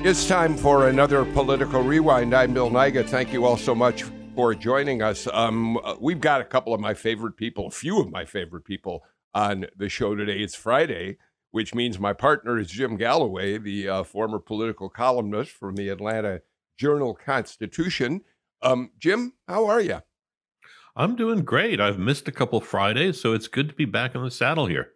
It's time for another political rewind. I'm Bill Nigut. Thank you all so much for joining us. Um, we've got a couple of my favorite people, a few of my favorite people on the show today. It's Friday, which means my partner is Jim Galloway, the uh, former political columnist from the Atlanta Journal Constitution. Um, Jim, how are you? I'm doing great. I've missed a couple Fridays, so it's good to be back in the saddle here.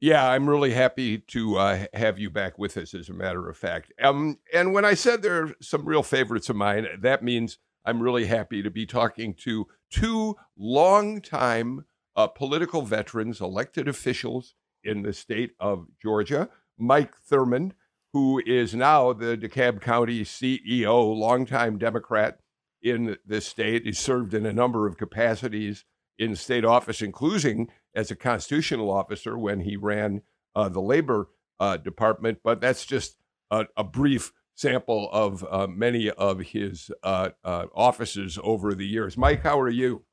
Yeah, I'm really happy to uh, have you back with us, as a matter of fact. Um, and when I said there are some real favorites of mine, that means I'm really happy to be talking to two longtime uh, political veterans, elected officials in the state of Georgia. Mike Thurmond, who is now the DeKalb County CEO, longtime Democrat in the state. He served in a number of capacities in state office, including as a constitutional officer when he ran uh, the labor uh, department. But that's just a, a brief sample of uh, many of his uh, uh, offices over the years. Mike, how are you?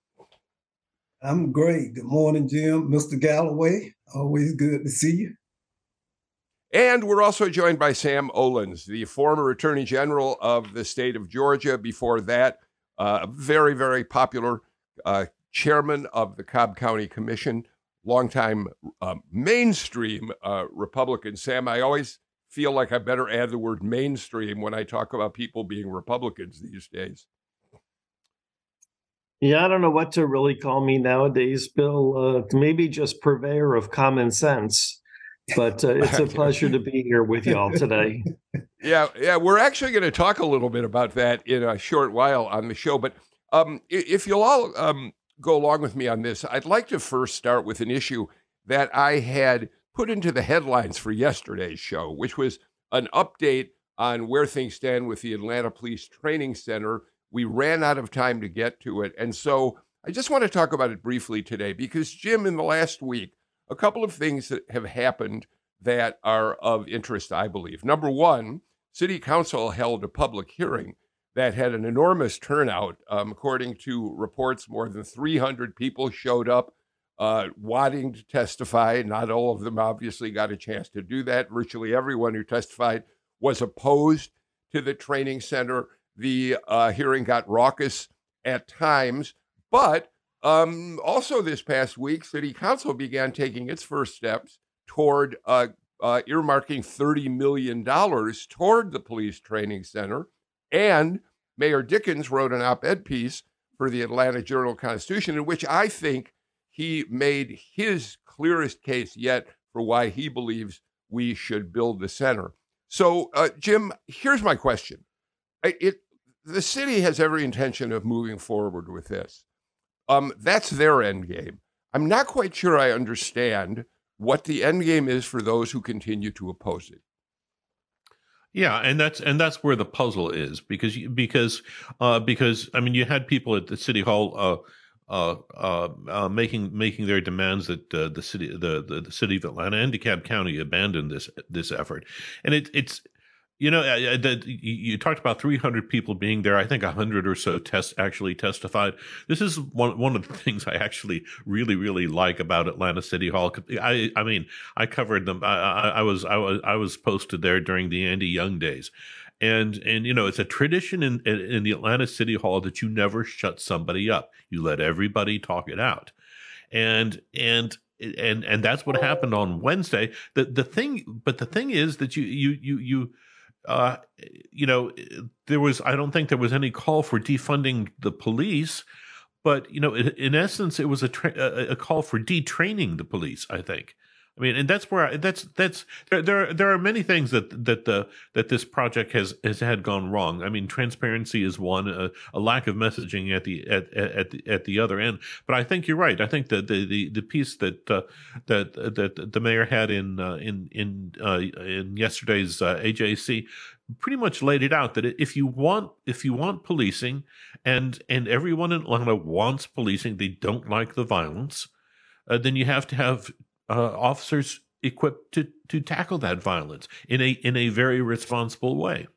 I'm great. Good morning, Jim. Mr. Galloway, always good to see you. And we're also joined by Sam Olens, the former Attorney General of the state of Georgia. Before that, uh, very, very popular uh, chairman of the Cobb County Commission, longtime uh, mainstream uh, Republican. Sam, I always feel like I better add the word mainstream when I talk about people being Republicans these days. Yeah, I don't know what to really call me nowadays, Bill. Uh, maybe just purveyor of common sense. But uh, it's a pleasure to be here with y'all today. Yeah, yeah, we're actually going to talk a little bit about that in a short while on the show. But um, if you'll all um, go along with me on this, I'd like to first start with an issue that I had put into the headlines for yesterday's show, which was an update on where things stand with the Atlanta Police Training Center. We ran out of time to get to it. And so I just want to talk about it briefly today because, Jim, in the last week, a couple of things that have happened that are of interest, I believe. Number one, City Council held a public hearing that had an enormous turnout. Um, according to reports, more than 300 people showed up uh, wanting to testify. Not all of them obviously got a chance to do that. Virtually everyone who testified was opposed to the training center. The uh, hearing got raucous at times, but um, also this past week, City Council began taking its first steps toward uh, uh earmarking $30 million toward the police training center and Mayor Dickens wrote an op ed piece for the Atlanta Journal Constitution in which I think he made his clearest case yet for why he believes we should build the center. So, uh, Jim, here's my question. It, the city has every intention of moving forward with this. Um, that's their end game. I'm not quite sure I understand what the end game is for those who continue to oppose it. Yeah, and that's and that's where the puzzle is because because uh, because I mean you had people at the city hall uh, uh, uh, uh making making their demands that uh, the city the, the, the city of Atlanta and DeKalb County abandon this this effort, and it, it's you know, uh, uh, the, you talked about 300 people being there. I think 100 or so test actually testified. This is one one of the things I actually really really like about Atlanta City Hall. I I mean, I covered them. I, I, I was I was I was posted there during the Andy Young days, and and you know it's a tradition in in the Atlanta City Hall that you never shut somebody up. You let everybody talk it out, and and and and that's what oh. happened on Wednesday. The the thing, but the thing is that you you you you uh, you know, there was, I don't think there was any call for defunding the police, but, you know, in, in essence, it was a, tra- a, call for detraining the police, I think. I mean, and that's where I, that's that's there, there. There are many things that that the that this project has has had gone wrong. I mean, transparency is one, a, a lack of messaging at the at at the, at the other end. But I think you're right. I think that the the, the piece that uh, that that the mayor had in uh, in in uh, in yesterday's uh, AJC pretty much laid it out that if you want if you want policing and and everyone in Atlanta wants policing, they don't like the violence. Uh, then you have to have uh, officers equipped to to tackle that violence in a in a very responsible way.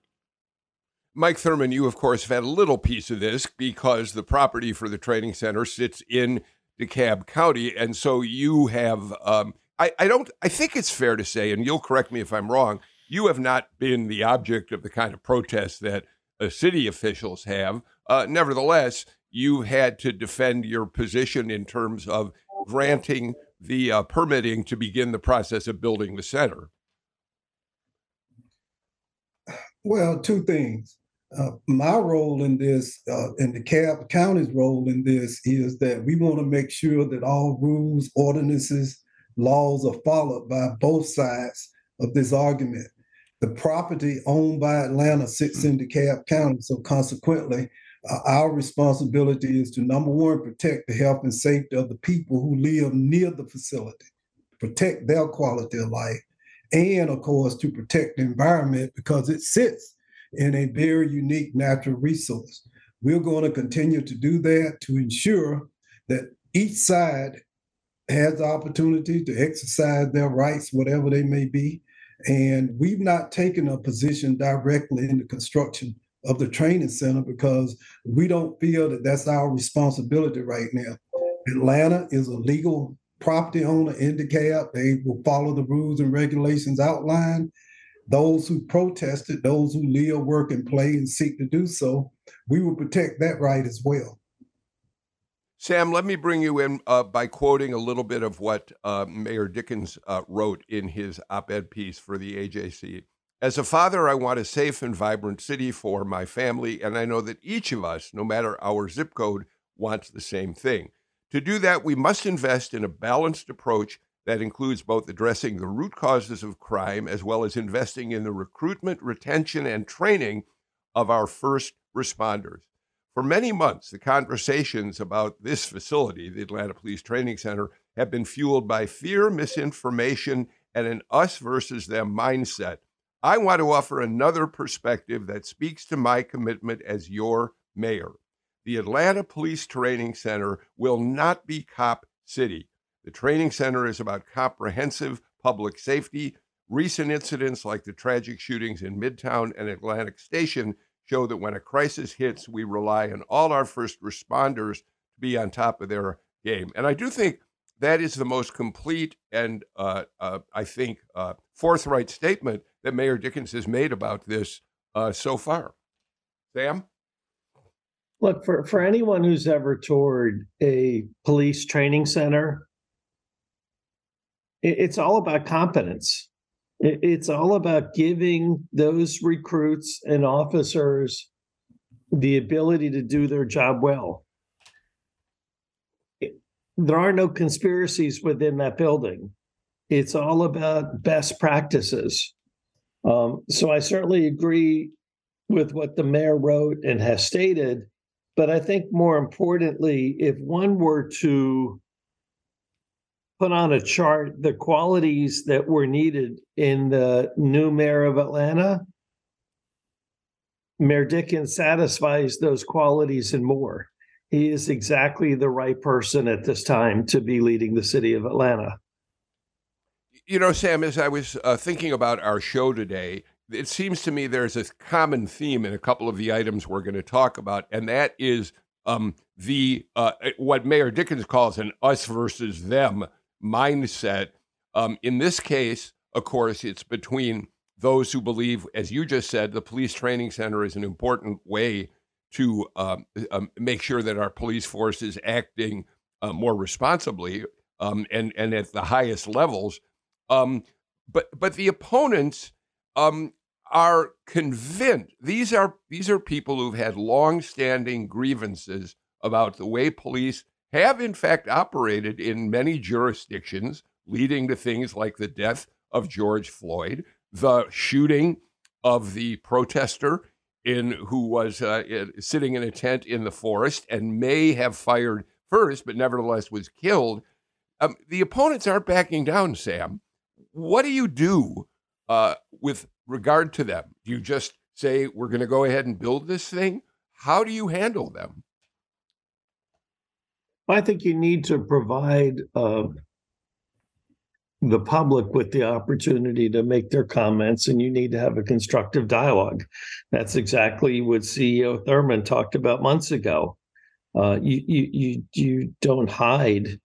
Mike Thurmond, you of course have had a little piece of this because the property for the training center sits in DeKalb County, and so you have. Um, I, I don't. I think it's fair to say, and you'll correct me if I'm wrong. You have not been the object of the kind of protests that uh, city officials have. Uh, nevertheless, you had to defend your position in terms of granting the uh, permitting to begin the process of building the center? Well, two things. Uh, my role in this, uh, and DeKalb County's role in this, is that we want to make sure that all rules, ordinances, laws are followed by both sides of this argument. The property owned by Atlanta sits in DeKalb County, so consequently, uh, our responsibility is to number one, protect the health and safety of the people who live near the facility, protect their quality of life, and of course, to protect the environment because it sits in a very unique natural resource. We're going to continue to do that to ensure that each side has the opportunity to exercise their rights, whatever they may be. And we've not taken a position directly in the construction of the training center because we don't feel that that's our responsibility right now. Atlanta is a legal property owner in DeKalb. They will follow the rules and regulations outlined. Those who protested, those who live, work, and play and seek to do so, we will protect that right as well. Sam, let me bring you in uh, by quoting a little bit of what uh, Mayor Dickens uh, wrote in his op ed piece for the AJC. As a father, I want a safe and vibrant city for my family, and I know that each of us, no matter our zip code, wants the same thing. To do that, we must invest in a balanced approach that includes both addressing the root causes of crime as well as investing in the recruitment, retention, and training of our first responders. For many months, the conversations about this facility, the Atlanta Police Training Center, have been fueled by fear, misinformation, and an us versus them mindset I want to offer another perspective that speaks to my commitment as your mayor. The Atlanta Police Training Center will not be Cop City. The training center is about comprehensive public safety. Recent incidents like the tragic shootings in Midtown and Atlantic Station show that when a crisis hits, we rely on all our first responders to be on top of their game. And I do think that is the most complete and, uh, uh, I think, uh, forthright statement that Mayor Dickens has made about this uh, so far. Sam? Look, for, for anyone who's ever toured a police training center, it, it's all about competence. It, it's all about giving those recruits and officers the ability to do their job well. There are no conspiracies within that building. It's all about best practices. Um, so I certainly agree with what the mayor wrote and has stated. But I think more importantly, if one were to put on a chart the qualities that were needed in the new mayor of Atlanta, Mayor Dickens satisfies those qualities and more. He is exactly the right person at this time to be leading the city of Atlanta. You know, Sam, as I was uh, thinking about our show today, it seems to me there's a common theme in a couple of the items we're going to talk about, and that is um, the uh, what Mayor Dickens calls an us versus them mindset. Um, in this case, of course, it's between those who believe, as you just said, the police training center is an important way to um, um, make sure that our police force is acting uh, more responsibly um, and and at the highest levels. Um, but but the opponents are convinced these are these are people who've had long-standing grievances about the way police have in fact operated in many jurisdictions leading to things like the death of George Floyd, the shooting of the protester in who was uh, sitting in a tent in the forest and may have fired first, but nevertheless was killed. Um, the opponents aren't backing down, Sam. What do you do uh, with regard to them? Do you just say, we're going to go ahead and build this thing? How do you handle them? I think you need to provide uh, the public with the opportunity to make their comments, and you need to have a constructive dialogue. That's exactly what CEO Thurmond talked about months ago. Uh, you, you you you don't hide.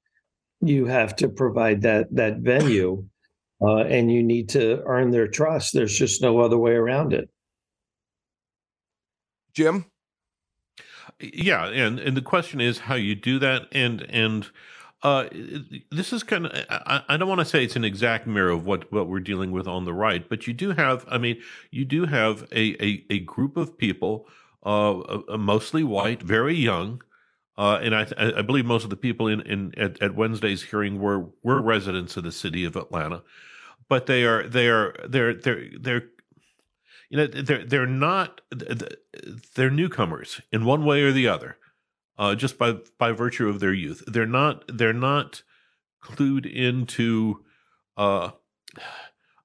You have to provide that that venue, uh, and you need to earn their trust. There's just no other way around it. Jim. Yeah, and and the question is how you do that, and and uh, this is kind of I, I don't want to say it's an exact mirror of what what we're dealing with on the right, but you do have I mean you do have a a, a group of people, uh, uh mostly white, very young. Uh, and I, I believe most of the people in, in at, at Wednesday's hearing were were residents of the city of Atlanta, but they are they are they're they're they're you know they're they're not they're newcomers in one way or the other uh, just by by virtue of their youth they're not they're not clued into uh,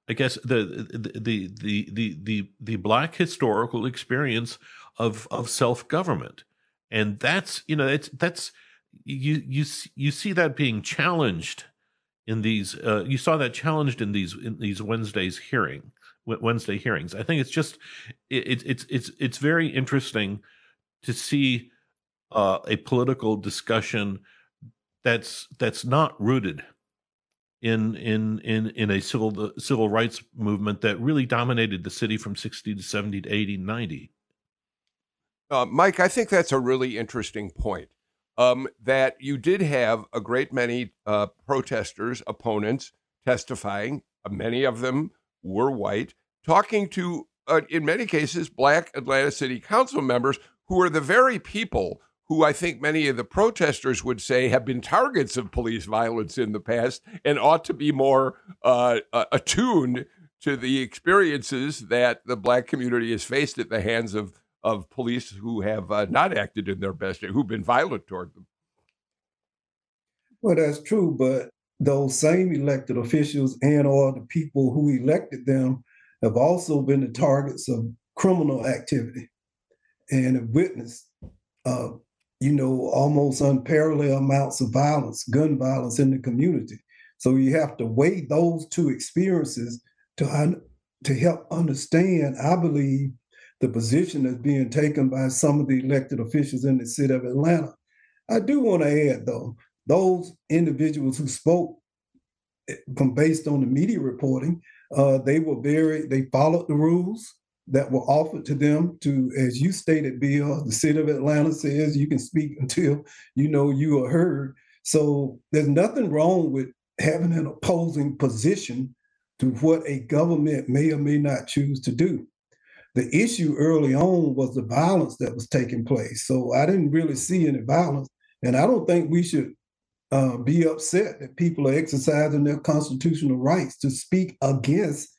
i guess the the, the the the the black historical experience of of self-government and that's you know it's that's you you you see that being challenged in these uh, you saw that challenged in these in these wednesday's hearing Wednesday hearings. I think it's just it, it's it's it's very interesting to see uh, a political discussion that's that's not rooted in in in in a civil civil rights movement that really dominated the city from 60 to 70 to 80 90 uh, mike i think that's a really interesting point um, that you did have a great many uh, protesters opponents testifying. Many of them were white, talking to, uh, in many cases, black Atlanta City Council members who are the very people who I think many of the protesters would say have been targets of police violence in the past and ought to be more uh, attuned to the experiences that the black community has faced at the hands of of police who have uh, not acted in their best, who've been violent toward them. Well, that's true, but those same elected officials and or the people who elected them have also been the targets of criminal activity and have witnessed uh, you know almost unparalleled amounts of violence gun violence in the community. So you have to weigh those two experiences to un- to help understand i believe the position that's being taken by some of the elected officials in the city of atlanta. I do want to add though those individuals who spoke eh, from based on the media reporting, uh, they were very, they followed the rules that were offered to them to, as you stated, Bill, the city of Atlanta says you can speak until you know you are heard. So there's nothing wrong with having an opposing position to what a government may or may not choose to do. The issue early on was the violence that was taking place. So I didn't really see any violence. And I don't think we should uh, be upset that people are exercising their constitutional rights to speak against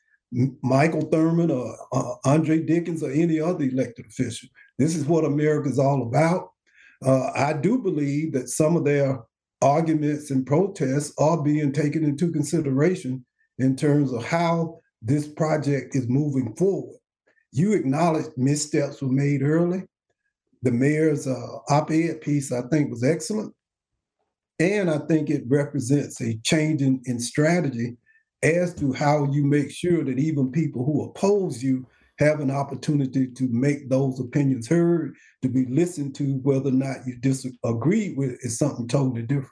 Michael Thurmond or uh, Andre Dickens or any other elected official. This is what America is all about. Uh, I do believe that some of their arguments and protests are being taken into consideration in terms of how this project is moving forward. You acknowledge missteps were made early. The mayor's uh, op ed piece, I think, was excellent. And I think it represents a change in, in strategy as to how you make sure that even people who oppose you have an opportunity to make those opinions heard, to be listened to, whether or not you disagree with is something totally different.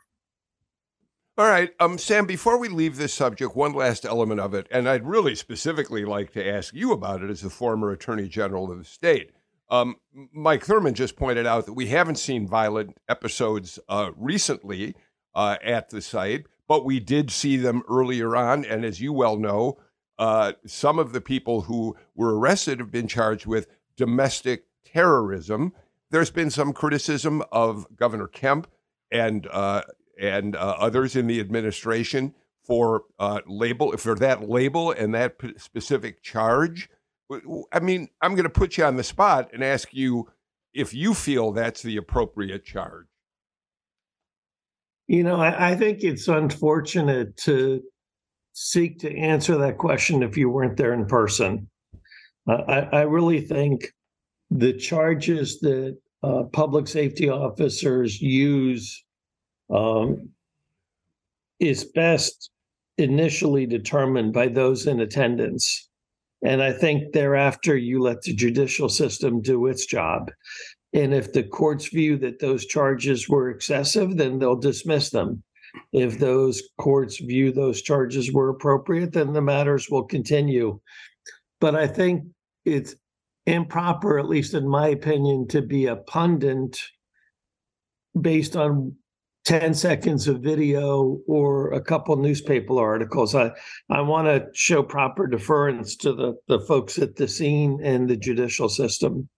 All right, um, Sam. Before we leave this subject, one last element of it, and I'd really specifically like to ask you about it as a former Attorney General of the state. Um, Mike Thurmond just pointed out that we haven't seen violent episodes uh, recently uh, at the site, but we did see them earlier on. And as you well know, uh, some of the people who were arrested have been charged with domestic terrorism. There's been some criticism of Governor Kemp and uh, and uh, others in the administration for uh, label for that label and that specific charge. I mean, I'm going to put you on the spot and ask you if you feel that's the appropriate charge. You know, I, I think it's unfortunate to seek to answer that question if you weren't there in person. Uh, I, I, really think the charges that uh, public safety officers use um, is best initially determined by those in attendance. And I think thereafter, you let the judicial system do its job. And if the courts view that those charges were excessive, then they'll dismiss them. If those courts view those charges were appropriate, then the matters will continue. But I think it's improper, at least in my opinion, to be a pundit based on 10 seconds of video or a couple newspaper articles. I, I want to show proper deference to the, the folks at the scene and the judicial system.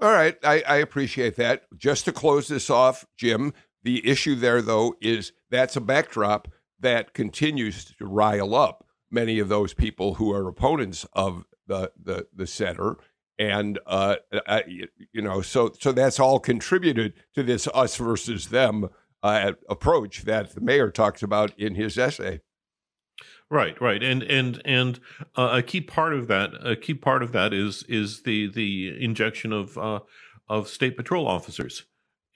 All right. I, I appreciate that. Just to close this off, Jim, the issue there, though, is that's a backdrop that continues to rile up many of those people who are opponents of the the, the center and uh, I, you know, so so that's all contributed to this us versus them uh, approach that the mayor talks about in his essay. Right, right, and and and uh, a key part of that, a key part of that is is the the injection of uh, of state patrol officers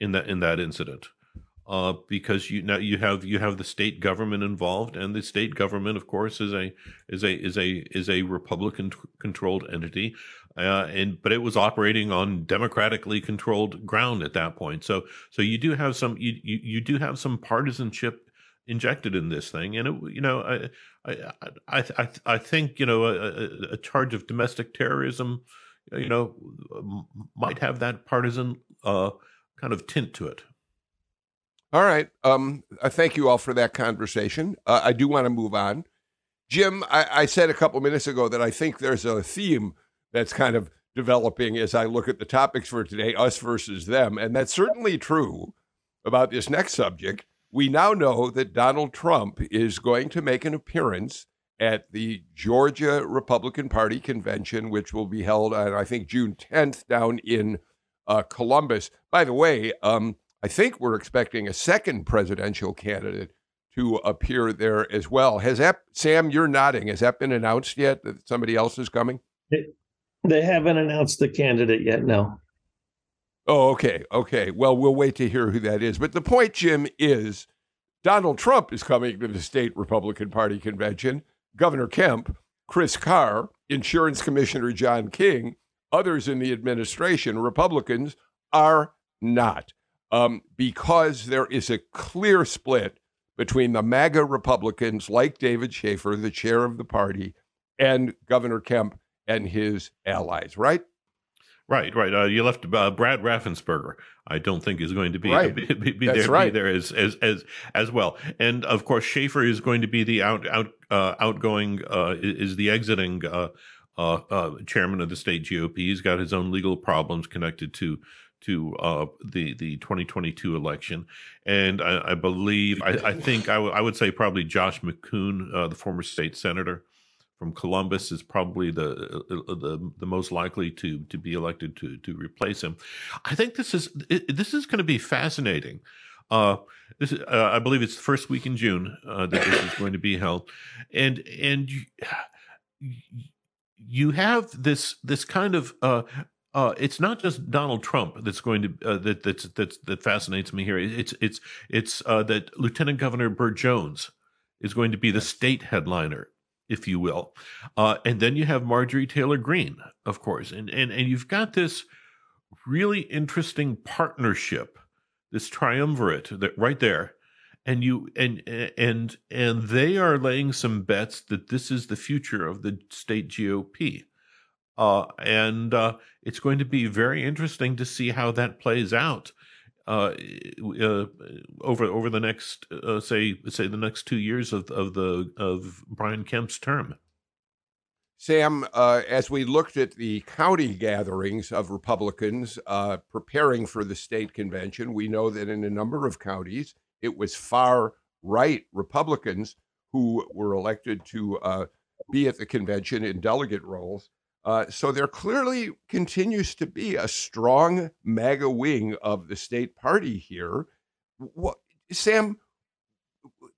in that in that incident uh, because you now you have you have the state government involved, and the state government, of course, is a is a is a is a Republican controlled entity, uh, and but it was operating on democratically controlled ground at that point. So so you do have some you you, you do have some partisanship injected in this thing, and it, you know I I I I, think you know a, a charge of domestic terrorism, you know, might have that partisan uh, kind of tint to it. All right. Um, I thank you all for that conversation. Uh, I do want to move on. Jim, I, I said a couple minutes ago that I think there's a theme that's kind of developing as I look at the topics for today, us versus them. And that's certainly true about this next subject. We now know that Donald Trump is going to make an appearance at the Georgia Republican Party convention, which will be held on, I think, June 10th down in uh, Columbus. By the way, um, I think we're expecting a second presidential candidate to appear there as well. Has that, Sam, you're nodding, has that been announced yet that somebody else is coming? They haven't announced the candidate yet, no. Oh, okay. Okay. Well, we'll wait to hear who that is. But the point, Jim, is Donald Trump is coming to the state Republican Party convention. Governor Kemp, Chris Carr, Insurance Commissioner John King, others in the administration, Republicans, are not um, because there is a clear split between the MAGA Republicans like David Shafer, the chair of the party, and Governor Kemp and his allies, right? Right, right. Uh, you left uh, Brad Raffensperger. I don't think is going to be right. be, be, be there, right. be there as, as as as well. And of course, Shafer is going to be the out out uh, outgoing uh, is the exiting uh, uh, chairman of the state GOP. He's got his own legal problems connected to to uh, the the 2022 election, and I, I believe I, I think I, w- I would say probably Josh McKoon, uh, the former state senator from Columbus, is probably the uh, the the most likely to to be elected to to replace him. I think this is it, this is going to be fascinating. Uh, this is, uh, I believe it's the first week in June uh, that this is going to be held, and and you, you have this this kind of uh, uh, it's not just Donald Trump that's going to uh, that that's, that's that fascinates me here. It's it's it's uh, that Lieutenant Governor Burt Jones is going to be the state headliner, if you will, uh, and then you have Marjorie Taylor Greene, of course, and and and you've got this really interesting partnership, this triumvirate that right there, and you and and and they are laying some bets that this is the future of the state GOP uh, and uh, it's going to be very interesting to see how that plays out uh, uh over over the next uh, say say the next two years of of the of Brian Kemp's term. Sam, uh, as we looked at the county gatherings of Republicans preparing for the state convention, we know that in a number of counties it was far right Republicans who were elected to uh, be at the convention in delegate roles. Uh, so there clearly continues to be a strong MAGA wing of the state party here. What, Sam,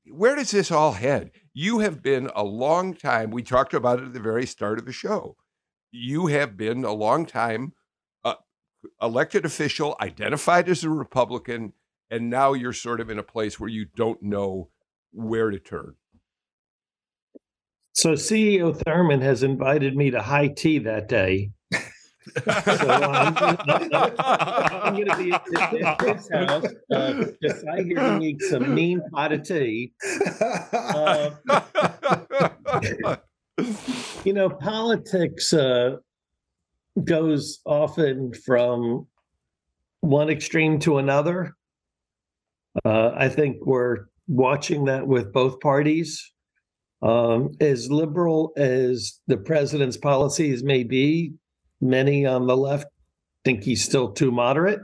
where does this all head? You have been a long time, we talked about it at the very start of the show. You have been a long time uh, elected official, identified as a Republican, and now you're sort of in a place where you don't know where to turn. So CEO Thurmond has invited me to high tea that day. so I'm, I'm going to be at, at his house because uh, I hear some mean pot of tea. Uh, you know, politics uh, goes often from one extreme to another. Uh, I think we're watching that with both parties. Um, as liberal as the president's policies may be, many on the left think he's still too moderate.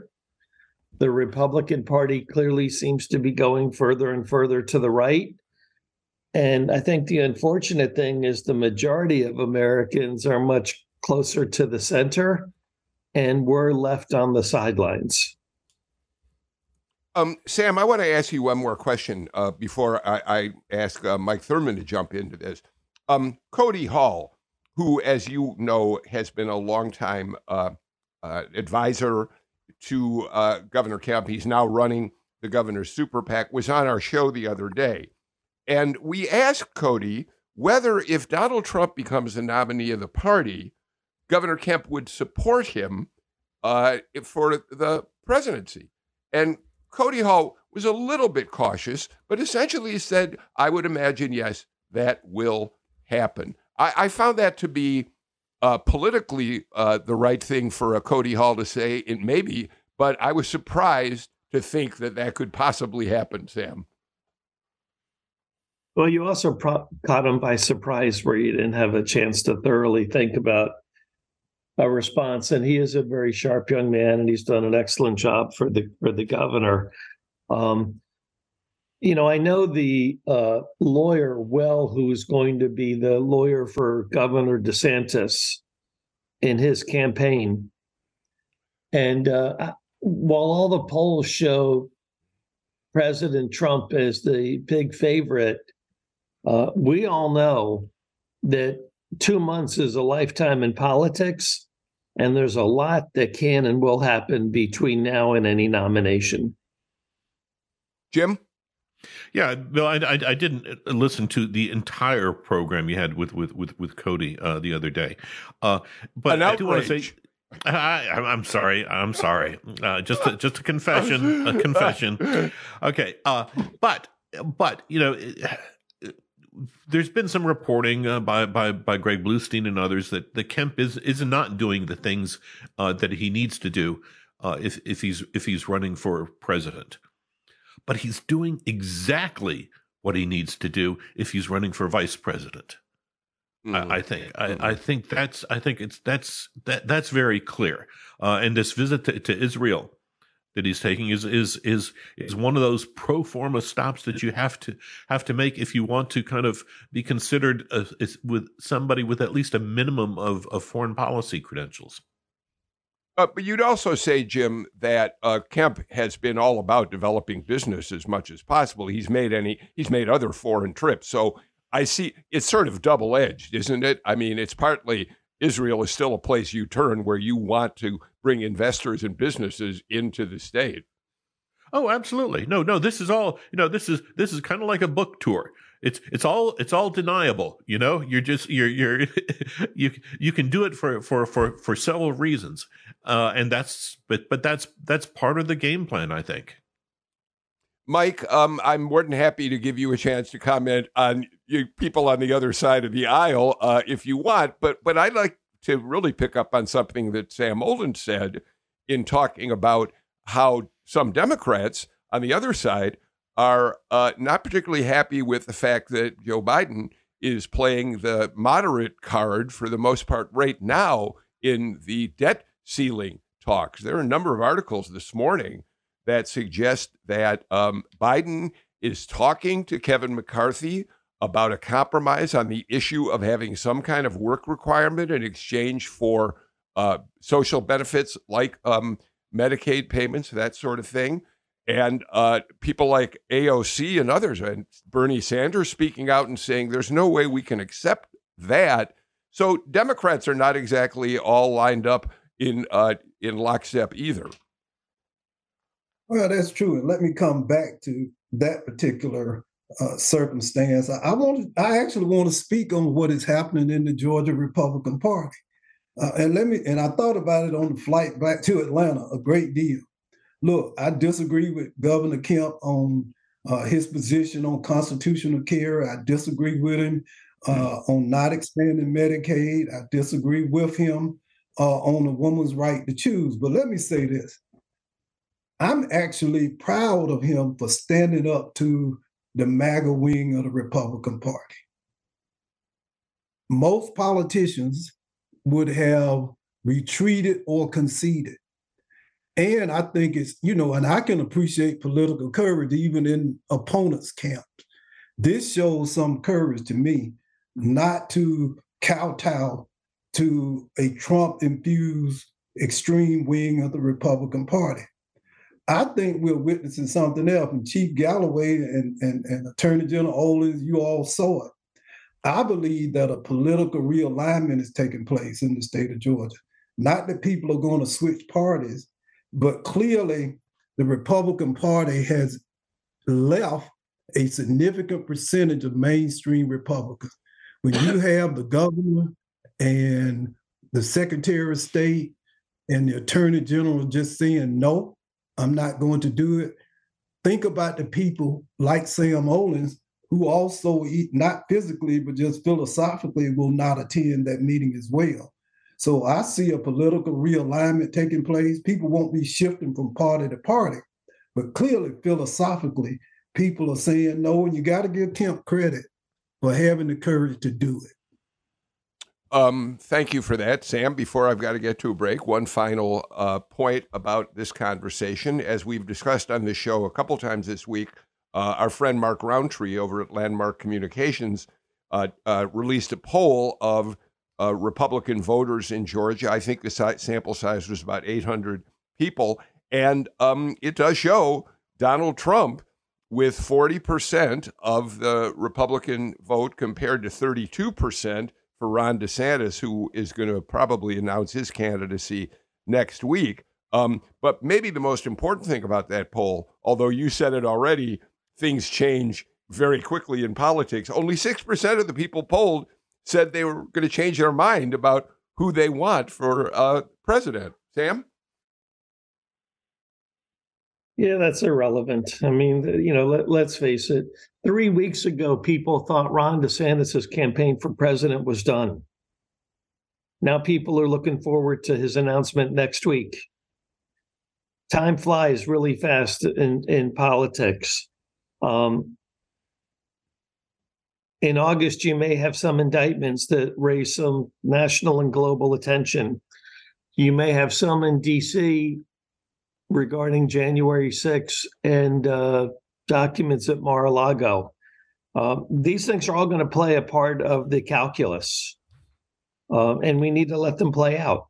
The Republican Party clearly seems to be going further and further to the right. And I think the unfortunate thing is the majority of Americans are much closer to the center and we're left on the sidelines. Um, Sam, I want to ask you one more question uh, before I, I ask uh, Mike Thurmond to jump into this. Um, Cody Hall, who, as you know, has been a longtime uh, uh, advisor to uh, Governor Kemp, he's now running the governor's super PAC, was on our show the other day. And we asked Cody whether, if Donald Trump becomes the nominee of the party, Governor Kemp would support him uh, for the presidency. And Cody Hall was a little bit cautious, but essentially said, I would imagine, yes, that will happen. I, I found that to be uh, politically uh, the right thing for a Cody Hall to say, it may be, but I was surprised to think that that could possibly happen, Sam. Well, you also pro- caught him by surprise where you didn't have a chance to thoroughly think about a response. And he is a very sharp young man, and he's done an excellent job for the for the governor. Um, you know, I know the uh, lawyer well, who's going to be the lawyer for Governor DeSantis in his campaign. And uh, while all the polls show President Trump as the big favorite, uh, we all know that two months is a lifetime in politics, and there's a lot that can and will happen between now and any nomination. Jim? Yeah, Bill, I, I, I, didn't listen to the entire program you had with with with, with Cody uh, the other day, uh, but An I do want to say. I, am sorry. I'm sorry. Uh, just a, just a confession. A confession. Okay. Uh, but but you know, there's been some reporting uh, by by by Greg Bluestein and others that that Kemp is is not doing the things uh, that he needs to do uh, if if he's if he's running for president, but he's doing exactly what he needs to do if he's running for vice president. Mm-hmm. I, I, think mm-hmm. I, I, think that's I think it's that's that that's very clear. Uh, and this visit to, to Israel that he's taking is is is is one of those pro forma stops that you have to have to make if you want to kind of be considered a, with somebody with at least a minimum of, of foreign policy credentials. Uh, but you'd also say, Jim, that uh, Kemp has been all about developing business as much as possible. He's made any, he's made other foreign trips. So I see it's sort of double edged, isn't it? I mean, it's partly Israel is still a place you turn where you want to bring investors and businesses into the state. Oh, absolutely. No, no, this is all, you know, this is this is kind of like a book tour. It's it's all it's all deniable, you know? You're just you're you're you you can do it for for for for several reasons. Uh and that's but but that's that's part of the game plan, I think. Mike, um, I'm more than happy to give you a chance to comment on you people on the other side of the aisle uh, if you want. But but I'd like to really pick up on something that Sam Olens said in talking about how some Democrats on the other side are uh, not particularly happy with the fact that Joe Biden is playing the moderate card for the most part right now in the debt ceiling talks. There are a number of articles this morning that suggest that um, Biden is talking to Kevin McCarthy about a compromise on the issue of having some kind of work requirement in exchange for uh, social benefits like um, Medicaid payments, that sort of thing. And uh, people like AOC and others, and Bernie Sanders speaking out and saying there's no way we can accept that. So Democrats are not exactly all lined up in uh, in lockstep either. Well, that's true. And let me come back to that particular uh, circumstance. I, want I actually want to speak on what is happening in the Georgia Republican Party. Uh, and let me and I thought about it on the flight back to Atlanta a great deal. Look, I disagree with Governor Kemp on uh, his position on constitutional carry. I disagree with him uh, on not expanding Medicaid. I disagree with him uh, on a woman's right to choose. But let me say this I'm actually proud of him for standing up to the MAGA wing of the Republican Party. Most politicians would have retreated or conceded. And I think it's, you know, and I can appreciate political courage even in opponents' camps. This shows some courage to me not to kowtow to a Trump infused extreme wing of the Republican Party. I think we're witnessing something else. And Chief Galloway and, and, and Attorney General Olens, you all saw it. I believe that a political realignment is taking place in the state of Georgia. Not that people are going to switch parties, but clearly the Republican Party has left a significant percentage of mainstream Republicans. When you have the governor and the Secretary of State and the Attorney General just saying, no, I'm not going to do it, think about the people like Sam Olens who also, not physically, but just philosophically, will not attend that meeting as well. So I see a political realignment taking place. People won't be shifting from party to party, but clearly, philosophically, people are saying no, and you got to give Kemp credit for having the courage to do it. Um, thank you for that, Sam. Before I've got to get to a break, one final uh, point about this conversation. As we've discussed on this show a couple times this week, uh, our friend Mark Rountree over at Landmark Communications uh, uh, released a poll of uh, Republican voters in Georgia. I think the si- sample size was about 800 people. And um, it does show Donald Trump with 40% of the Republican vote compared to 32% for Ron DeSantis, who is going to probably announce his candidacy next week. Um, but maybe the most important thing about that poll, although you said it already, things change very quickly in politics. Only 6% of the people polled said they were going to change their mind about who they want for uh, president. Sam? Yeah, that's irrelevant. I mean, you know, let, let's face it. Three weeks ago, people thought Ron DeSantis' campaign for president was done. Now people are looking forward to his announcement next week. Time flies really fast in, in politics. Um, in August, you may have some indictments that raise some national and global attention. You may have some in DC regarding January 6th and uh, documents at Mar a Lago. Uh, these things are all going to play a part of the calculus, uh, and we need to let them play out.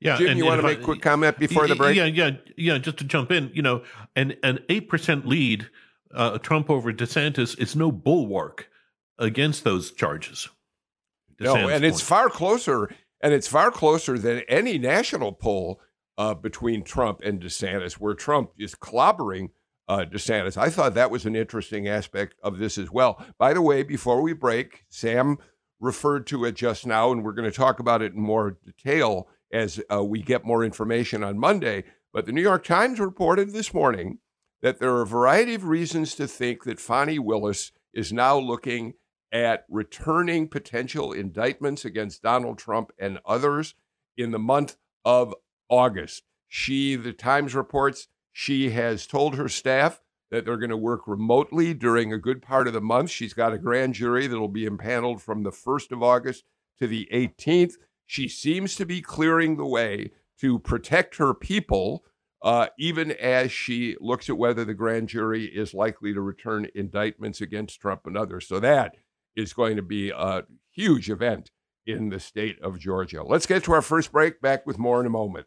Yeah, Jim, and, you want to make a quick comment before the break? Yeah, yeah, yeah. Just to jump in, you know, an an eight percent lead, uh, Trump over DeSantis, is no bulwark against those charges. DeSantis no, and point. it's far closer, and it's far closer than any national poll uh, between Trump and DeSantis, where Trump is clobbering uh, DeSantis. I thought that was an interesting aspect of this as well. By the way, before we break, Sam referred to it just now, and we're going to talk about it in more detail as uh, we get more information on Monday. But the New York Times reported this morning that there are a variety of reasons to think that Fani Willis is now looking at returning potential indictments against Donald Trump and others in the month of August. She, the Times reports, she has told her staff that they're going to work remotely during a good part of the month. She's got a grand jury that will be impaneled from the 1st of August to the 18th. She seems to be clearing the way to protect her people uh, even as she looks at whether the grand jury is likely to return indictments against Trump and others. So that is going to be a huge event in the state of Georgia. Let's get to our first break. Back with more in a moment.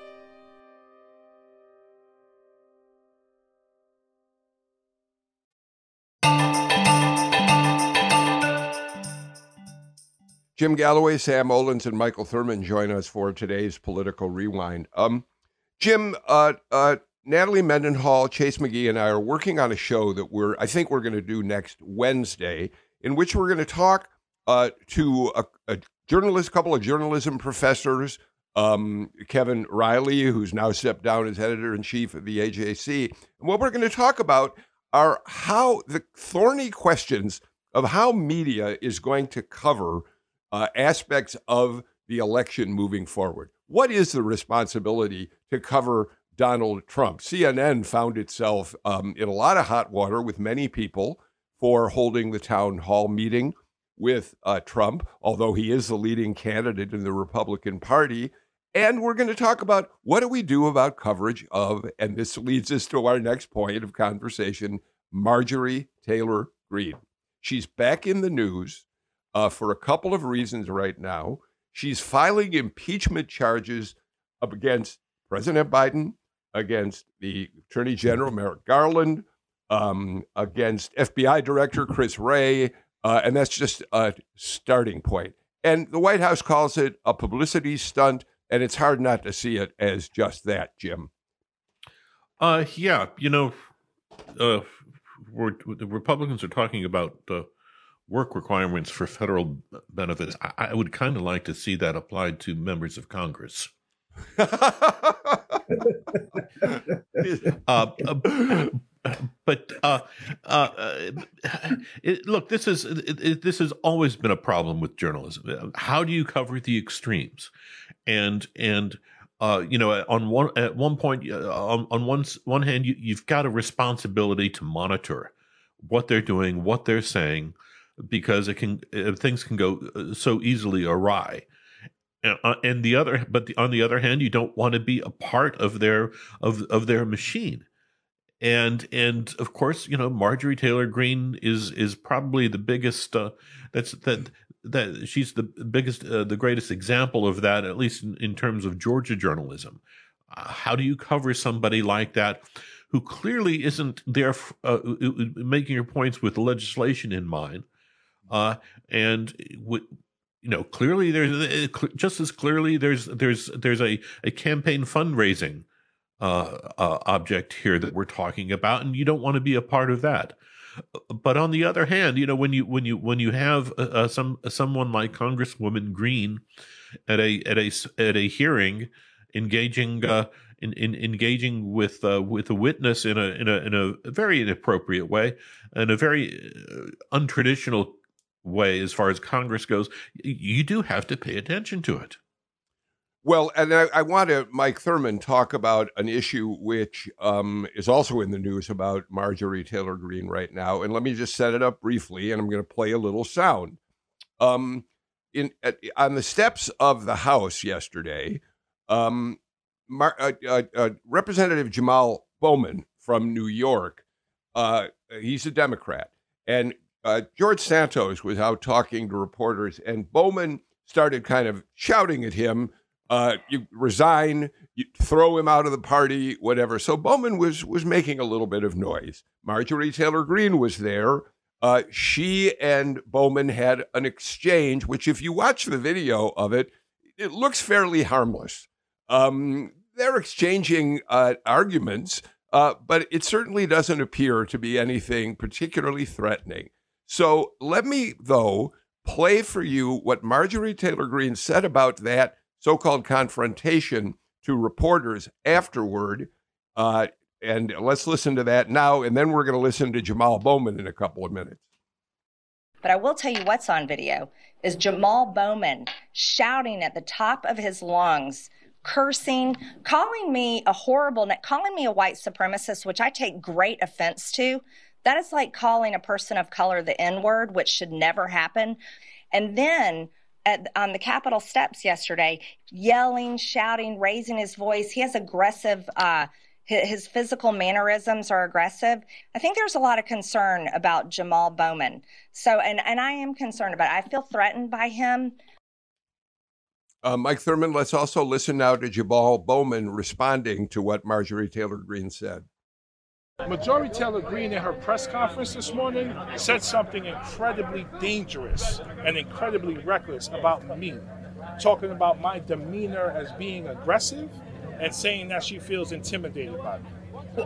Jim Galloway, Sam Olens, and Michael Thurmond join us for today's political rewind. Um, Jim, uh, uh, Natalie Mendenhall, Chase McGee, and I are working on a show that we're I think we're going to do next Wednesday, in which we're going to talk uh, to a, a journalist, a couple of journalism professors, um, Kevin Riley, who's now stepped down as editor in chief of the AJC. And what we're going to talk about are how the thorny questions of how media is going to cover uh, aspects of the election moving forward. What is the responsibility to cover Donald Trump? CNN found itself um, in a lot of hot water with many people for holding the town hall meeting with uh, Trump, although he is the leading candidate in the Republican Party. And we're going to talk about what do we do about coverage of, and this leads us to our next point of conversation Marjorie Taylor Greene. She's back in the news uh, for a couple of reasons right now. She's filing impeachment charges against President Biden, against the Attorney General Merrick Garland, um, against FBI Director Chris Wray, uh, and that's just a starting point. And the White House calls it a publicity stunt, and it's hard not to see it as just that, Jim. Uh, yeah, you know, uh, the Republicans are talking about uh, work requirements for federal benefits. I, I would kind of like to see that applied to members of Congress. uh, uh, but uh, uh, it, look, this is it, this has always been a problem with journalism. How do you cover the extremes? And and uh, you know, on one at one point, uh, on, on one one hand, you, you've got a responsibility to monitor what they're doing, what they're saying, because it can uh, things can go uh, so easily awry. Uh, and the other, but the, on the other hand, you don't want to be a part of their of of their machine. And and of course, you know, Marjorie Taylor Greene is is probably the biggest. Uh, that's that that she's the biggest, uh, the greatest example of that, at least in, in terms of Georgia journalism. Uh, how do you cover somebody like that? Who clearly isn't there making your points with legislation in mind, uh, and w- you know clearly there's just as clearly there's there's there's a, a campaign fundraising uh, uh, object here that we're talking about, and you don't want to be a part of that. But on the other hand, you know when you when you when you have uh, uh some someone like Congresswoman Greene at a at a at a hearing engaging uh, in, in engaging with uh, with a witness in a in a in a very inappropriate way and a very uh, untraditional way as far as Congress goes, you do have to pay attention to it. Well, and I, I want to, Mike Thurmond, talk about an issue which um, is also in the news about Marjorie Taylor Greene right now. And let me just set it up briefly, and I'm going to play a little sound. Um, in at, on the steps of the House yesterday, um, Mar- uh, uh, uh, Representative Jamal Bowman from New York, uh, he's a Democrat, and uh, George Santos was out talking to reporters, and Bowman started kind of shouting at him, uh, "You resign, you throw him out of the party, whatever." So Bowman was was making a little bit of noise. Marjorie Taylor Greene was there. Uh, she and Bowman had an exchange, which, if you watch the video of it, it looks fairly harmless. Um, they're exchanging uh, arguments, uh, but it certainly doesn't appear to be anything particularly threatening. So let me, though, play for you what Marjorie Taylor Greene said about that so called confrontation to reporters afterward. Uh, And let's listen to that now, and then we're going to listen to Jamal Bowman in a couple of minutes. But I will tell you what's on video is Jamal Bowman shouting at the top of his lungs, cursing, calling me a horrible, calling me a white supremacist, which I take great offense to. That is like calling a person of color the N word, which should never happen. And then at, on the Capitol steps yesterday, yelling, shouting, raising his voice. He has aggressive, uh, his, physical mannerisms are aggressive. I think there's a lot of concern about Jamal Bowman. So, and, and I am concerned about it. I feel threatened by him. Uh, Mike Thurmond, let's also listen now to Jamal Bowman responding to what Marjorie Taylor Greene said. Marjorie Taylor Greene in her press conference this morning said something incredibly dangerous and incredibly reckless about me, talking about my demeanor as being aggressive and saying that she feels intimidated by me.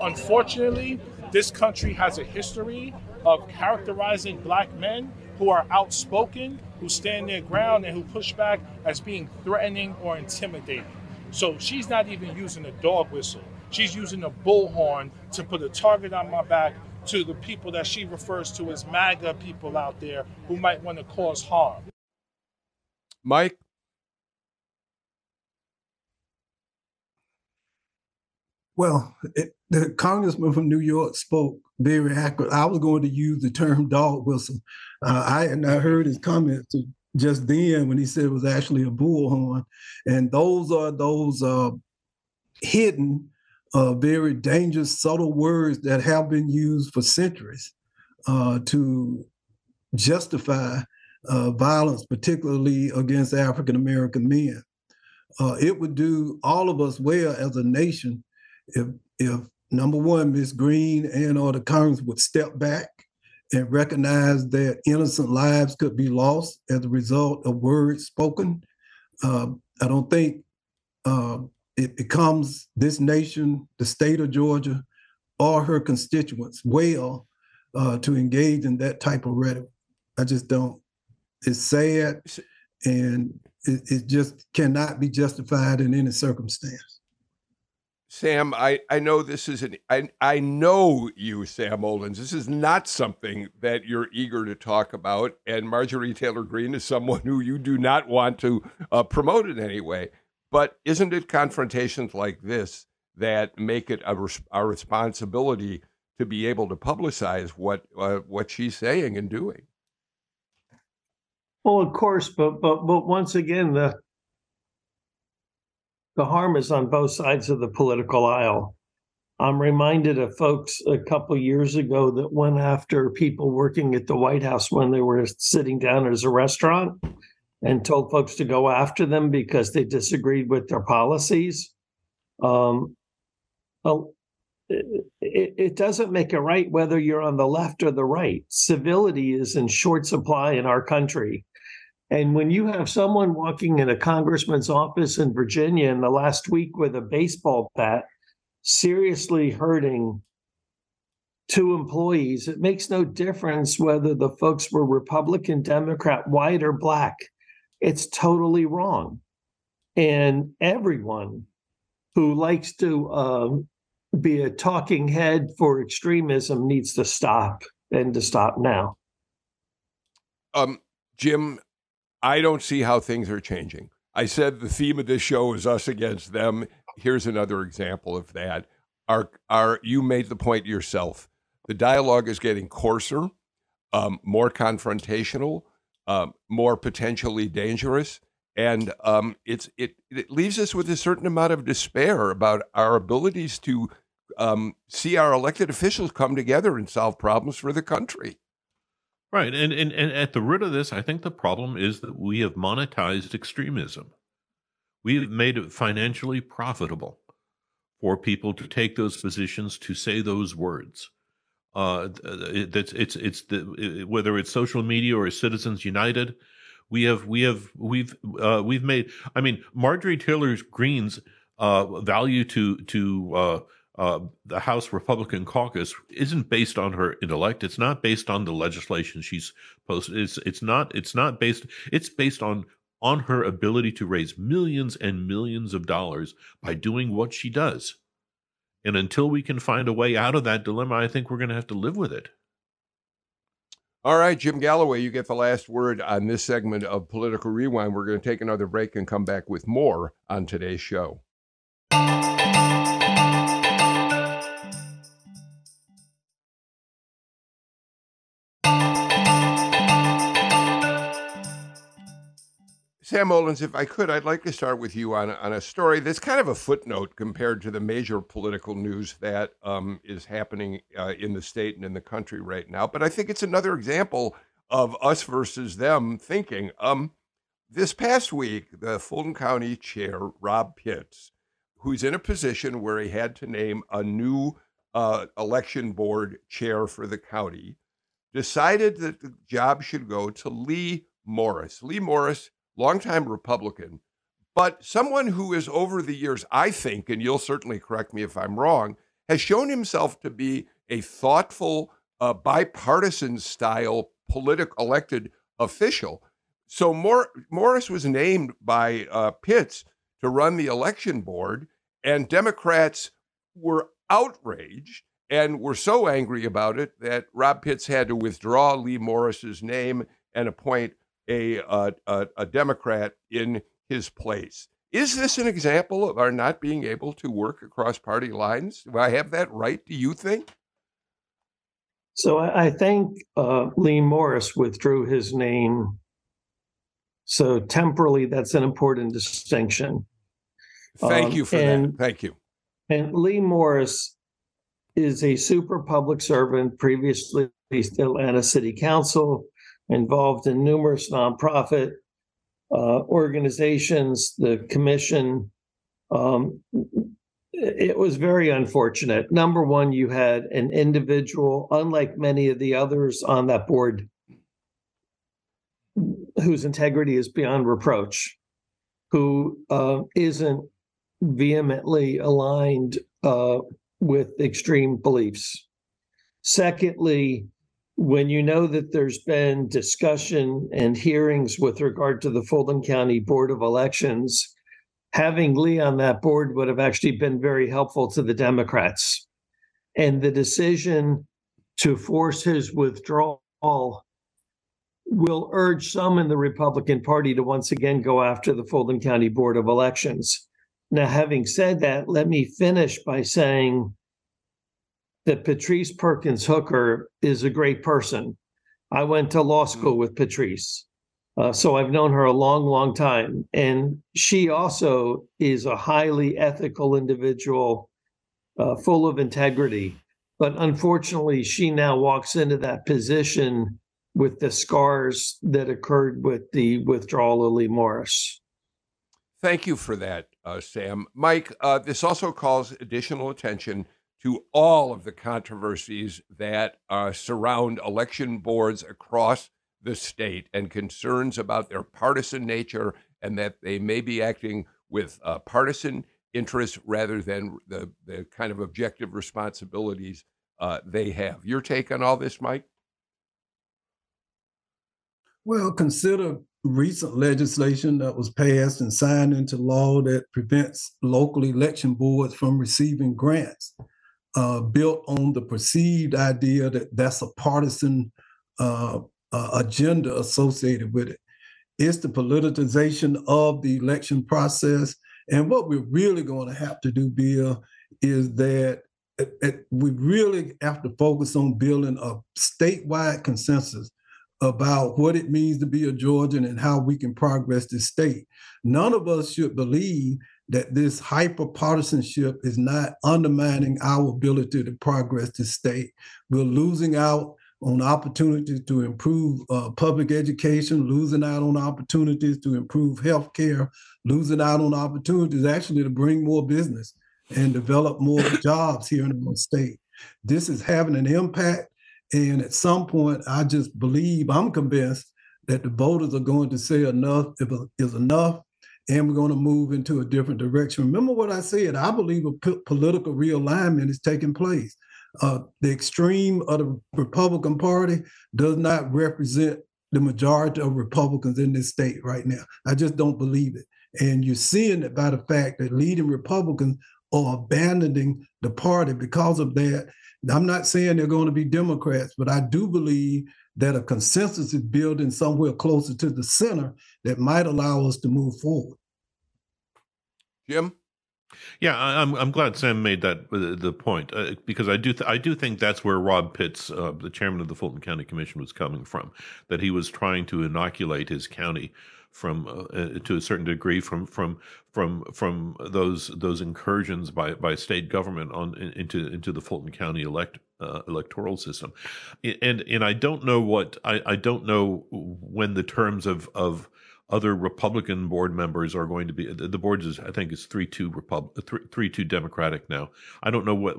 Unfortunately, this country has a history of characterizing black men who are outspoken, who stand their ground, and who push back as being threatening or intimidating. So she's not even using a dog whistle. She's using a bullhorn to put a target on my back to the people that she refers to as MAGA people out there who might want to cause harm. Mike? Well, it, the congressman from New York spoke very accurate. I was going to use the term dog whistle. Uh, I and I heard his comments just then when he said it was actually a bullhorn, and those are those uh, hidden uh, very dangerous, subtle words that have been used for centuries uh, to justify uh, violence, particularly against African American men. Uh, it would do all of us well as a nation if, if number one, Ms. Greene and or the Congress would step back and recognize that innocent lives could be lost as a result of words spoken. Uh, I don't think uh, it becomes this nation, the state of Georgia, or her constituents well uh, to engage in that type of rhetoric. I just don't. It's sad, and it, it just cannot be justified in any circumstance. Sam, I, I know this is an I, I know you, Sam Olens. This is not something that you're eager to talk about, and Marjorie Taylor Greene is someone who you do not want to uh, promote in any way. But isn't it confrontations like this that make it a, our responsibility to be able to publicize what uh, what she's saying and doing? Well, of course, but but but once again, the the harm is on both sides of the political aisle. I'm reminded of folks a couple years ago that went after people working at the White House when they were sitting down at a restaurant and told folks to go after them because they disagreed with their policies. Um, well, it, it, doesn't make it right whether you're on the left or the right. Civility is in short supply in our country. And when you have someone walking in a congressman's office in Virginia in the last week with a baseball bat, seriously hurting two employees, it makes no difference whether the folks were Republican, Democrat, white, or black. It's totally wrong. And everyone who likes to um, be a talking head for extremism needs to stop and to stop now. Um, Jim, I don't see how things are changing. I said the theme of this show is us against them. Here's another example of that. Our, our, you made the point yourself. The dialogue is getting coarser, um, more confrontational um, more potentially dangerous. And um, it's it, it leaves us with a certain amount of despair about our abilities to um, see our elected officials come together and solve problems for the country. Right. And, and, and at the root of this, I think the problem is that we have monetized extremism. We've made it financially profitable for people to take those positions, to say those words. Uh, it's it's it's the whether it's social media or Citizens United, we have we have we've uh, we've made. I mean, Marjorie Taylor Greene's uh, value to to uh, uh, the House Republican caucus isn't based on her intellect. It's not based on the legislation she's posted. It's it's not it's not based. It's based on on her ability to raise millions and millions of dollars by doing what she does And until we can find a way out of that dilemma, I think we're going to have to live with it. All right, Jim Galloway, you get the last word on this segment of Political Rewind. We're going to take another break and come back with more on today's show. Sam Olens, if I could, I'd like to start with you on, on a story that's kind of a footnote compared to the major political news that um, is happening uh, in the state and in the country right now. But I think it's another example of us versus them thinking. Um, this past week, the Fulton County chair, Rob Pitts, who's in a position where he had to name a new uh, election board chair for the county, decided that the job should go to Lee Morris. Lee Morris longtime Republican, but someone who is over the years, I think, and you'll certainly correct me if I'm wrong, has shown himself to be a thoughtful, uh, bipartisan style political elected official. So Mor- Morris was named by uh, Pitts to run the election board, and Democrats were outraged and were so angry about it that Rob Pitts had to withdraw Lee Morris's name and appoint a, uh, a, a Democrat in his place. Is this an example of our not being able to work across party lines? Do I have that right? Do you think? So I think uh, Lee Morris withdrew his name. So temporally, that's an important distinction. Thank um, you for and, that. Thank you. And Lee Morris is a super public servant, previously Atlanta City Council, involved in numerous nonprofit uh, organizations, the commission. Um, it was very unfortunate. Number one, you had an individual, unlike many of the others on that board, whose integrity is beyond reproach, who uh, not vehemently aligned uh, with extreme beliefs. Secondly, when you know that there's been discussion and hearings with regard to the Fulton County Board of Elections, having Lee on that board would have actually been very helpful to the Democrats. And the decision to force his withdrawal will urge some in the Republican Party to once again go after the Fulton County Board of Elections. Now, having said that, let me finish by saying that Patrise Perkins Hooker is a great person. I went to law hmm. school with Patrise. Uh, so I've known her a long, long time. And she also is a highly ethical individual, uh, full of integrity. But unfortunately, she now walks into that position with the scars that occurred with the withdrawal of Lee Morris. Thank you for that, uh, Sam. Mike, uh, this also calls additional attention to all of the controversies that uh, surround election boards across the state and concerns about their partisan nature and that they may be acting with uh, partisan interests rather than the, the kind of objective responsibilities uh, they have. Your take on all this, Mike? Well, consider recent legislation that was passed and signed into law that prevents local election boards from receiving grants uh, built on the perceived idea that that's a partisan uh, agenda associated with it. It's the politicization of the election process. And what we're really going to have to do, Bill, is that it, it, we really have to focus on building a statewide consensus about what it means to be a Georgian and how we can progress this state. None of us should believe that this hyper partisanship is not undermining our ability to progress the state. We're losing out on opportunities to improve uh, public education, losing out on opportunities to improve healthcare, losing out on opportunities actually to bring more business and develop more jobs here in the state. This is having an impact. And at some point, I just believe, I'm convinced that the voters are going to say enough is enough and we're going to move into a different direction. Remember what I said? I believe a p- political realignment is taking place. Uh, the extreme of the Republican Party does not represent the majority of Republicans in this state right now. I just don't believe it. And you're seeing it by the fact that leading Republicans are abandoning the party because of that. I'm not saying they're going to be Democrats, but I do believe that a consensus is building somewhere closer to the center that might allow us to move forward. Jim? Yeah, I'm I'm glad Sam made that uh, the point uh, because I do th- I do think that's where Rob Pitts, uh, the chairman of the Fulton County Commission, was coming from. That he was trying to inoculate his county from uh, uh to a certain degree from from from from those those incursions by by state government on into into the Fulton County elect uh, electoral system, and and I don't know what I I don't know when the terms of of other Republican board members are going to be. The board is, I think, is three two Repub three two Democratic now. I don't know what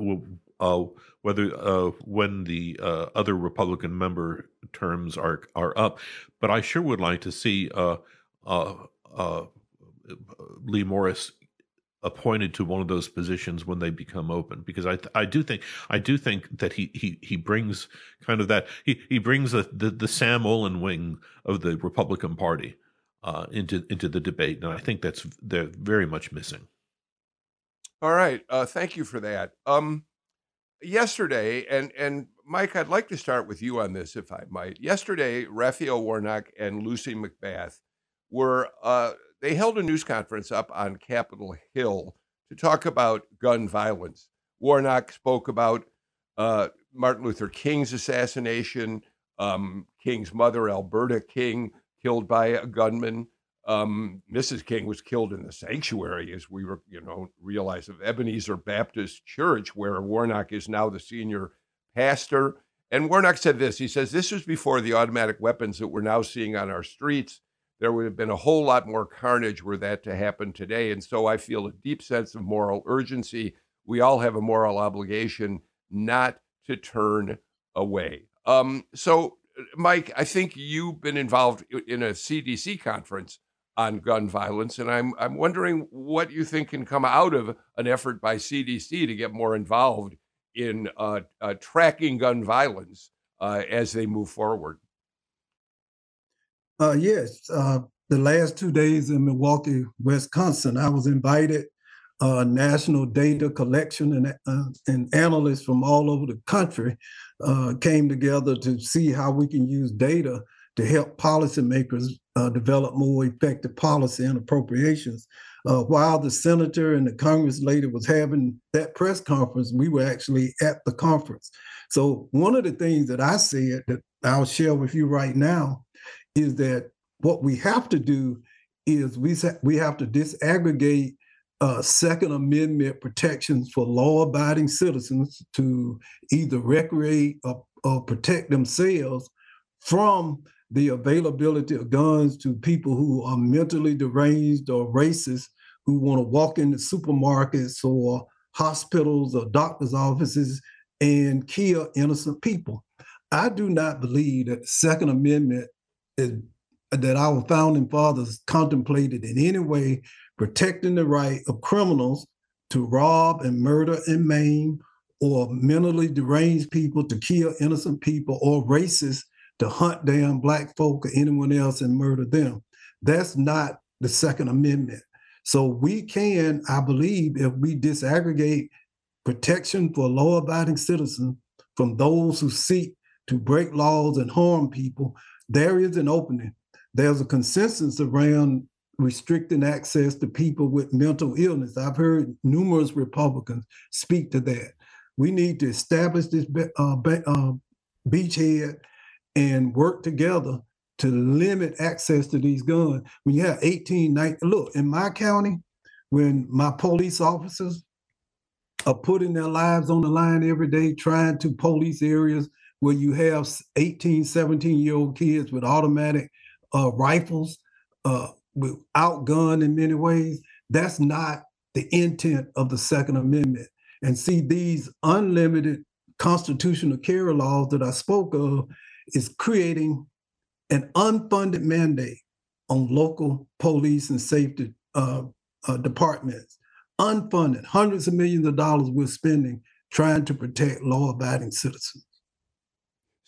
uh, whether uh, when the uh, other Republican member terms are are up, but I sure would like to see uh, Lee Morris appointed to one of those positions when they become open because I I do think I do think that he he he brings kind of that he he brings the the, the Sam Olens wing of the Republican Party uh, into into the debate, and I think that's they're very much missing. All right, uh, thank you for that. Um, yesterday, and and Mike, I'd like to start with you on this, if I might. Yesterday, Raphael Warnock and Lucy McBath were uh, they held a news conference up on Capitol Hill to talk about gun violence. Warnock spoke about uh, Martin Luther King's assassination, um, King's mother, Alberta King, killed by a gunman. Um, Mrs. King was killed in the sanctuary, as we were, you know, realize of Ebenezer Baptist Church, where Warnock is now the senior pastor. And Warnock said this. He says, This was before the automatic weapons that we're now seeing on our streets. There would have been a whole lot more carnage were that to happen today. And so I feel a deep sense of moral urgency. We all have a moral obligation not to turn away. Um, so Mike, I think you've been involved in a CDC conference on gun violence, and I'm I'm wondering what you think can come out of an effort by CDC to get more involved in uh, uh, tracking gun violence uh, as they move forward. Uh, yes, uh, the last two days in Milwaukee, Wisconsin, I was invited uh, national data collection and, uh, and analysts from all over the country uh, came together to see how we can use data to help policymakers uh, develop more effective policy and appropriations. While the senator and the Congress lady was having that press conference, we were actually at the conference. So one of the things that I said that I'll share with you right now is that what we have to do is we we have to disaggregate uh, Second Amendment protections for law abiding citizens to either recreate or, or, protect themselves from the availability of guns to people who are mentally deranged or racist who want to walk into supermarkets or hospitals or doctor's offices and kill innocent people. I do not believe that the Second Amendment that our founding fathers contemplated in any way protecting the right of criminals to rob and murder and maim, or mentally deranged people to kill innocent people, or racists to hunt down black folk or anyone else and murder them. That's not the Second Amendment. So we can, I believe, if we disaggregate protection for law abiding citizens from those who seek to break laws and harm people, there is an opening. There's a consensus around restricting access to people with mental illness. I've heard numerous Republicans speak to that. We need to establish this uh, uh, beachhead and work together to limit access to these guns. When you have 18, 19, look, in my county, when my police officers are putting their lives on the line every day trying to police areas where you have 18, 17 year old kids with automatic uh, rifles, uh, outgunned in many ways. That's not the intent of the Second Amendment. And see, these unlimited constitutional carry laws that I spoke of is creating an unfunded mandate on local police and safety uh, uh, departments. Unfunded, hundreds of millions of dollars we're spending trying to protect law abiding citizens.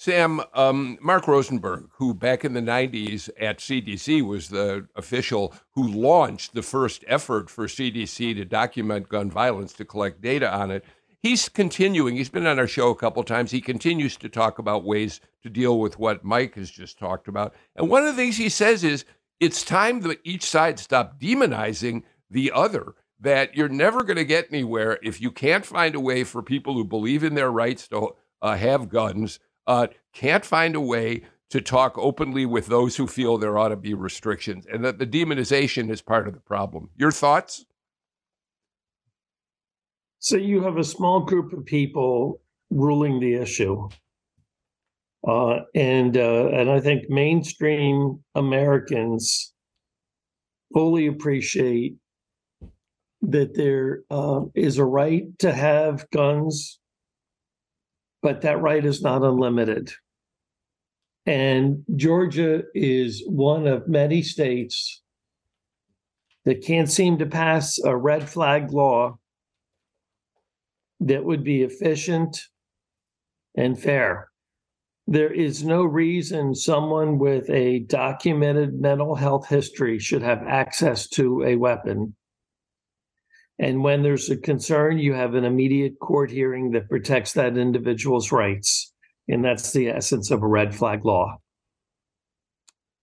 Sam, um, Mark Rosenberg, who back in the 90s at CDC was the official who launched the first effort for CDC to document gun violence, to collect data on it, he's continuing. He's been on our show a couple times. He continues to talk about ways to deal with what Mike has just talked about. And one of the things he says is it's time that each side stop demonizing the other. That you're never going to get anywhere if you can't find a way for people who believe in their rights to uh, have guns uh, can't find a way to talk openly with those who feel there ought to be restrictions, and that the demonization is part of the problem. Your thoughts? So you have a small group of people ruling the issue, uh, and uh, and I think mainstream Americans fully appreciate that there uh, is a right to have guns but that right is not unlimited. And Georgia is one of many states that can't seem to pass a red flag law that would be efficient and fair. There is no reason someone with a documented mental health history should have access to a weapon and when there's a concern, you have an immediate court hearing that protects that individual's rights. And that's the essence of a red flag law.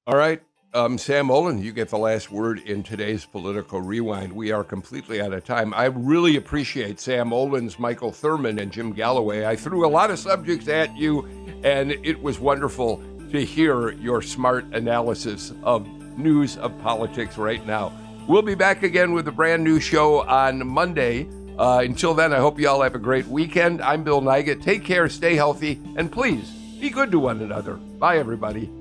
All right. Um, Sam Olens, you get the last word in today's political rewind. We are completely out of time. I really appreciate Sam Olens Michael Thurmond and Jim Galloway. I threw a lot of subjects at you, and it was wonderful to hear your smart analysis of news of politics right now. We'll be back again with a brand new show on Monday. Uh, until then, I hope you all have a great weekend. I'm Bill Nigut. Take care, stay healthy, and please be good to one another. Bye, everybody.